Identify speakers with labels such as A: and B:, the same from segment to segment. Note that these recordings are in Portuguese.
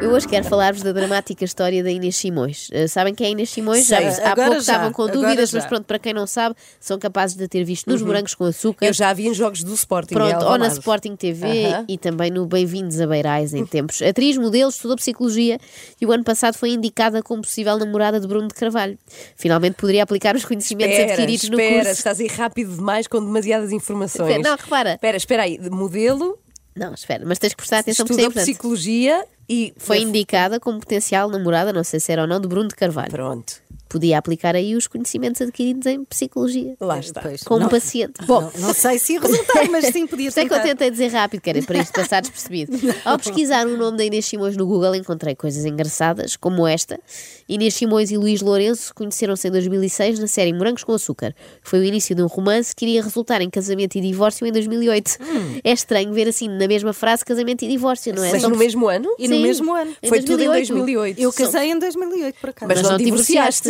A: Hoje quero falar-vos da dramática história da Inês Simões. Uh, sabem quem é Inês Simões?
B: Sei,
A: já, há pouco
B: já,
A: estavam com dúvidas, mas pronto, para quem não sabe, são capazes de ter visto nos morangos com açúcar.
B: Eu já vi em jogos do Sporting.
A: Pronto, ou na. Sporting TV
B: Aham.
A: e também no Bem-vindos a Beirais em tempos. Atriz, modelo, estudou psicologia e o ano passado foi indicada como possível namorada de Bruno de Carvalho. Finalmente poderia aplicar os conhecimentos
B: Espera,
A: adquiridos no
B: espera,
A: curso.
B: estás aí rápido demais com demasiadas informações.
A: Não, repara.
B: Espera, espera aí. de Modelo,
A: Não, espera, mas tens que prestar atenção porque isso é
B: estudou
A: importante.
B: psicologia e
A: Foi indicada como potencial namorada, não sei se era ou não, de Bruno de Carvalho.
B: Pronto,
A: Podia aplicar aí os conhecimentos adquiridos em psicologia.
B: lá está.
C: Pois,
A: Como
C: não,
A: paciente. Bom,
C: não, não sei se ia resultar, mas sim podia
A: Isto é que eu
C: tentar.
A: tentei dizer rápido, que era para isto passar despercebido. Ao pesquisar o nome da Inês Simões no Google, encontrei coisas engraçadas, como esta. Inês Simões e Luís Lourenço conheceram-se em 2006 na série Morangos com Açúcar. Foi o início de um romance que iria resultar em casamento e divórcio em 2008. É estranho ver assim na mesma frase casamento e divórcio, não é?
B: Mas
A: São-
B: no mesmo ano?
C: E no
A: Sim.
C: mesmo ano.
A: Em
B: Foi tudo em
A: 2008.
B: 2008.
C: Eu casei em 2008, por acaso.
B: Mas,
A: Mas
B: não
A: não
B: divorciaste.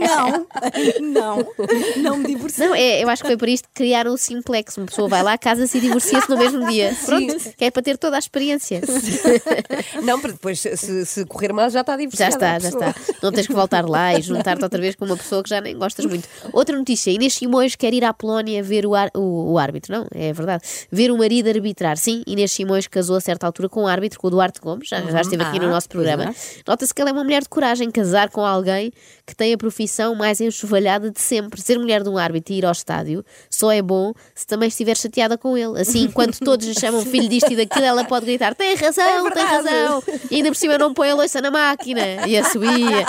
C: Não, não, não me divorciei.
A: Não, é, eu acho que foi por isto que criaram o simplex. Uma pessoa vai lá, casa-se e divorcia-se no mesmo dia. Pronto, que é para ter toda a experiência.
B: Não, para depois, se, se correr mal, já está
A: Já
B: divorciada.
A: está, já está. Não tens que voltar lá e juntar-te outra vez com uma pessoa que já nem gostas muito. Outra notícia: Inês Simões quer ir à Polónia ver o, ar- o, o árbitro. Não, é verdade. Ver o marido arbitrar. Sim, Inês Simões casou a certa altura com o árbitro, com o Duarte Gomes, já, já esteve aqui no
C: Ah,
A: nosso
C: pois
A: programa. Nota-se que ela é uma mulher de coragem, casar com alguém que tem a profissão mais enxovalhada de sempre. Ser mulher de um árbitro e ir ao estádio só é bom se também estiver chateada com ele. Assim, enquanto todos lhe chamam filho disto e daquilo, ela pode gritar: tem razão, tem
B: verdade.
A: razão. E ainda por cima não põe a louça na máquina. E a subia.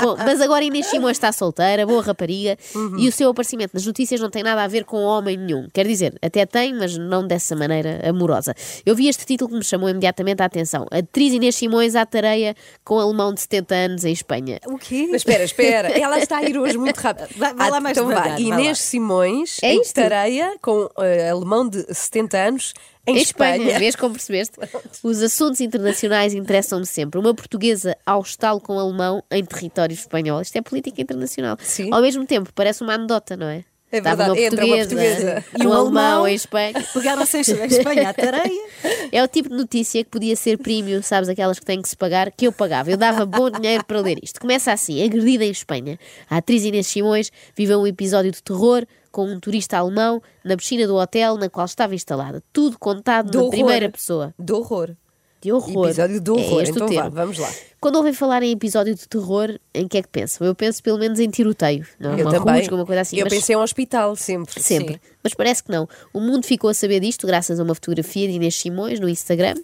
A: Bom, mas agora Inês Simões está solteira, boa rapariga, e o seu aparecimento nas notícias não tem nada a ver com homem nenhum. Quer dizer, até tem, mas não dessa maneira amorosa. Eu vi este título que me chamou imediatamente a atenção. Atriz Inês Simões à tareia com alemão de 70 anos em Espanha.
C: O quê?
B: Mas espera, espera, ela está a ir hoje muito rápido.
C: Vai- vai lá
B: Ah,
C: mais
B: então
C: devagar,
B: vá. Inês
C: lá.
B: Simões,
A: É
B: em
A: isto?
B: tareia, com eh, alemão de 70 anos, em,
A: Em Espanha,
B: Espanha.
A: vês como percebeste? Os assuntos internacionais interessam-me sempre. Uma portuguesa ao estalo com alemão em território espanhol. Isto é política internacional.
B: Sim.
A: Ao mesmo tempo, parece uma anedota, não é?
B: É
A: Estava
B: verdade,
A: uma
B: entra uma
A: portuguesa,
B: portuguesa.
A: e um alemão em Espanha.
C: Pegaram-se em Espanha à tareia.
A: É o tipo de notícia que podia ser premium, sabes, aquelas que têm que se pagar, que eu pagava. Eu dava bom dinheiro para ler isto. Começa assim: agredida em Espanha. A atriz Inês Simões viveu um episódio de terror com um turista alemão na piscina do hotel na qual estava instalada. Tudo contado
B: Do
A: na
B: horror.
A: primeira pessoa.
B: De horror.
A: De horror.
B: Episódio de
A: É
B: horror.
A: o
B: então vá, vamos lá.
A: Quando ouvem falar em episódio de terror, em que é que pensam? Eu penso pelo menos em tiroteio, não? é?
B: Eu
A: uma
B: também.
A: rusga, uma coisa assim.
B: Eu
A: mas-
B: pensei em um hospital, sempre.
A: Sempre.
C: Sim.
A: Mas parece que não. O mundo ficou a saber disto graças a uma fotografia de Inês Simões no Instagram.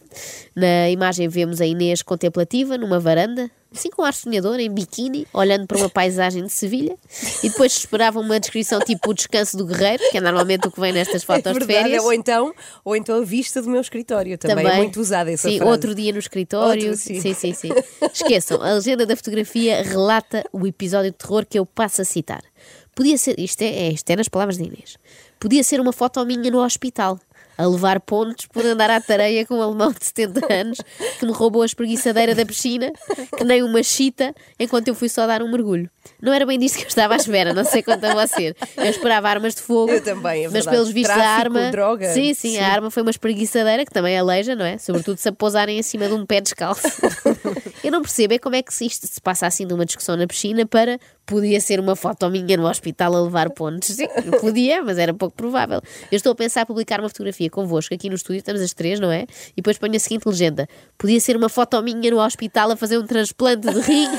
A: Na imagem vemos a Inês contemplativa numa varanda, assim com ar sonhador, em biquíni, olhando para uma paisagem de Sevilha. E depois esperava uma descrição tipo o descanso do guerreiro, que é normalmente o que vem nestas fotos
B: É
A: de
B: verdade,
A: férias.
B: ou então, ou então a vista do meu escritório. Também, é muito usada essa
A: sim,
B: frase.
A: outro dia no escritório.
B: Outro, sim.
A: sim, sim, sim. Esqueçam, a legenda da fotografia relata o episódio de terror que eu passo a citar. Podia ser, isto é, é- isto é nas palavras de Inês, podia ser uma foto minha no hospital. A levar pontos por andar à tareia com um alemão de 70 anos que me roubou a espreguiçadeira da piscina, que nem uma chita, enquanto eu fui só dar um mergulho. Não era bem disto que eu estava à espera, não sei quanto a você. Eu esperava armas de fogo.
B: Eu também, é
A: Mas pelos vistos
B: Tráfico,
A: a arma.
B: droga.
A: Sim, sim,
B: Sim.
A: a arma foi uma espreguiçadeira que também aleija, não é? Sobretudo se a pousarem em cima de um pé descalço. Eu não percebo é como é que isto se passa assim de uma discussão na piscina para podia ser uma foto minha no hospital a levar pontos. Sim, podia, mas era pouco provável. Eu estou a pensar em publicar uma fotografia convosco aqui no estúdio, estamos as três, não é? E depois ponho a seguinte legenda: podia ser uma foto minha no hospital a fazer um transplante de rim.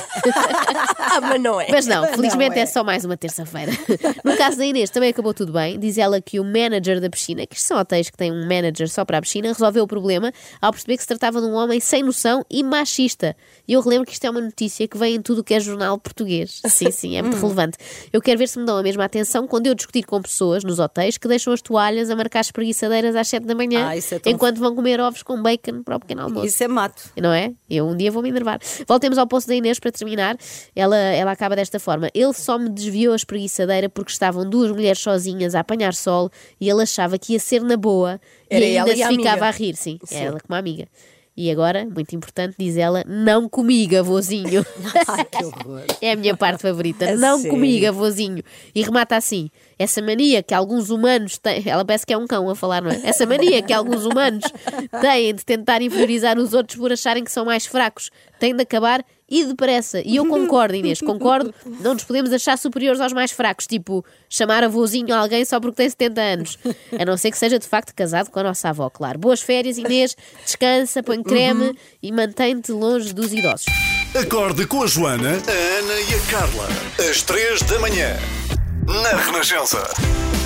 B: Ah, mas não é.
A: Mas não, felizmente
C: é.
A: é só mais uma terça-feira. No caso da Inês, também acabou tudo bem. Diz ela que o manager da piscina, que isto são hotéis que têm um manager só para a piscina, resolveu o problema ao perceber que se tratava de um homem sem noção e machista. E eu relembro que isto é uma notícia que vem em tudo o que é jornal português. Sim, sim, é muito
C: Hum.
A: relevante. Eu quero ver se me dão a mesma atenção quando eu discutir com pessoas nos hotéis que deixam as toalhas a marcar espreguiçadeiras às 7 da manhã
C: Ah, isso é
A: enquanto vão comer ovos com bacon para o pequeno almoço
C: Isso é mato.
A: não é? Eu um dia vou me enervar. Voltemos ao posto da Inês para terminar. Ela, ela acaba desta forma: ele só me desviou a espreguiçadeira porque estavam duas mulheres sozinhas a apanhar sol e ele achava que ia ser na boa
B: Era
A: e ainda
B: ela e
A: se
B: a
A: ficava
B: amiga.
A: a rir, sim.
B: Sim.
A: Era ela com uma amiga. E agora, muito importante, diz ela, não comigo, avôzinho.
C: Ai, que horror.
A: É a minha parte favorita.
B: A
A: não
B: sério?
A: comigo, avôzinho. E remata assim. Essa mania que alguns humanos têm. Ela parece que é um cão a falar, não é? Essa mania que alguns humanos têm de tentar inferiorizar os outros por acharem que são mais fracos tem de acabar e depressa. E eu concordo, Inês, concordo. Não nos podemos achar superiores aos mais fracos, tipo chamar avôzinho a alguém só porque tem 70 anos. A não ser que seja de facto casado com a nossa avó, claro. Boas férias, Inês. Descansa, põe creme e mantém-te longe dos idosos.
D: Acorde com a Joana, a Ana e a Carla. Às três da manhã. Na Renascença.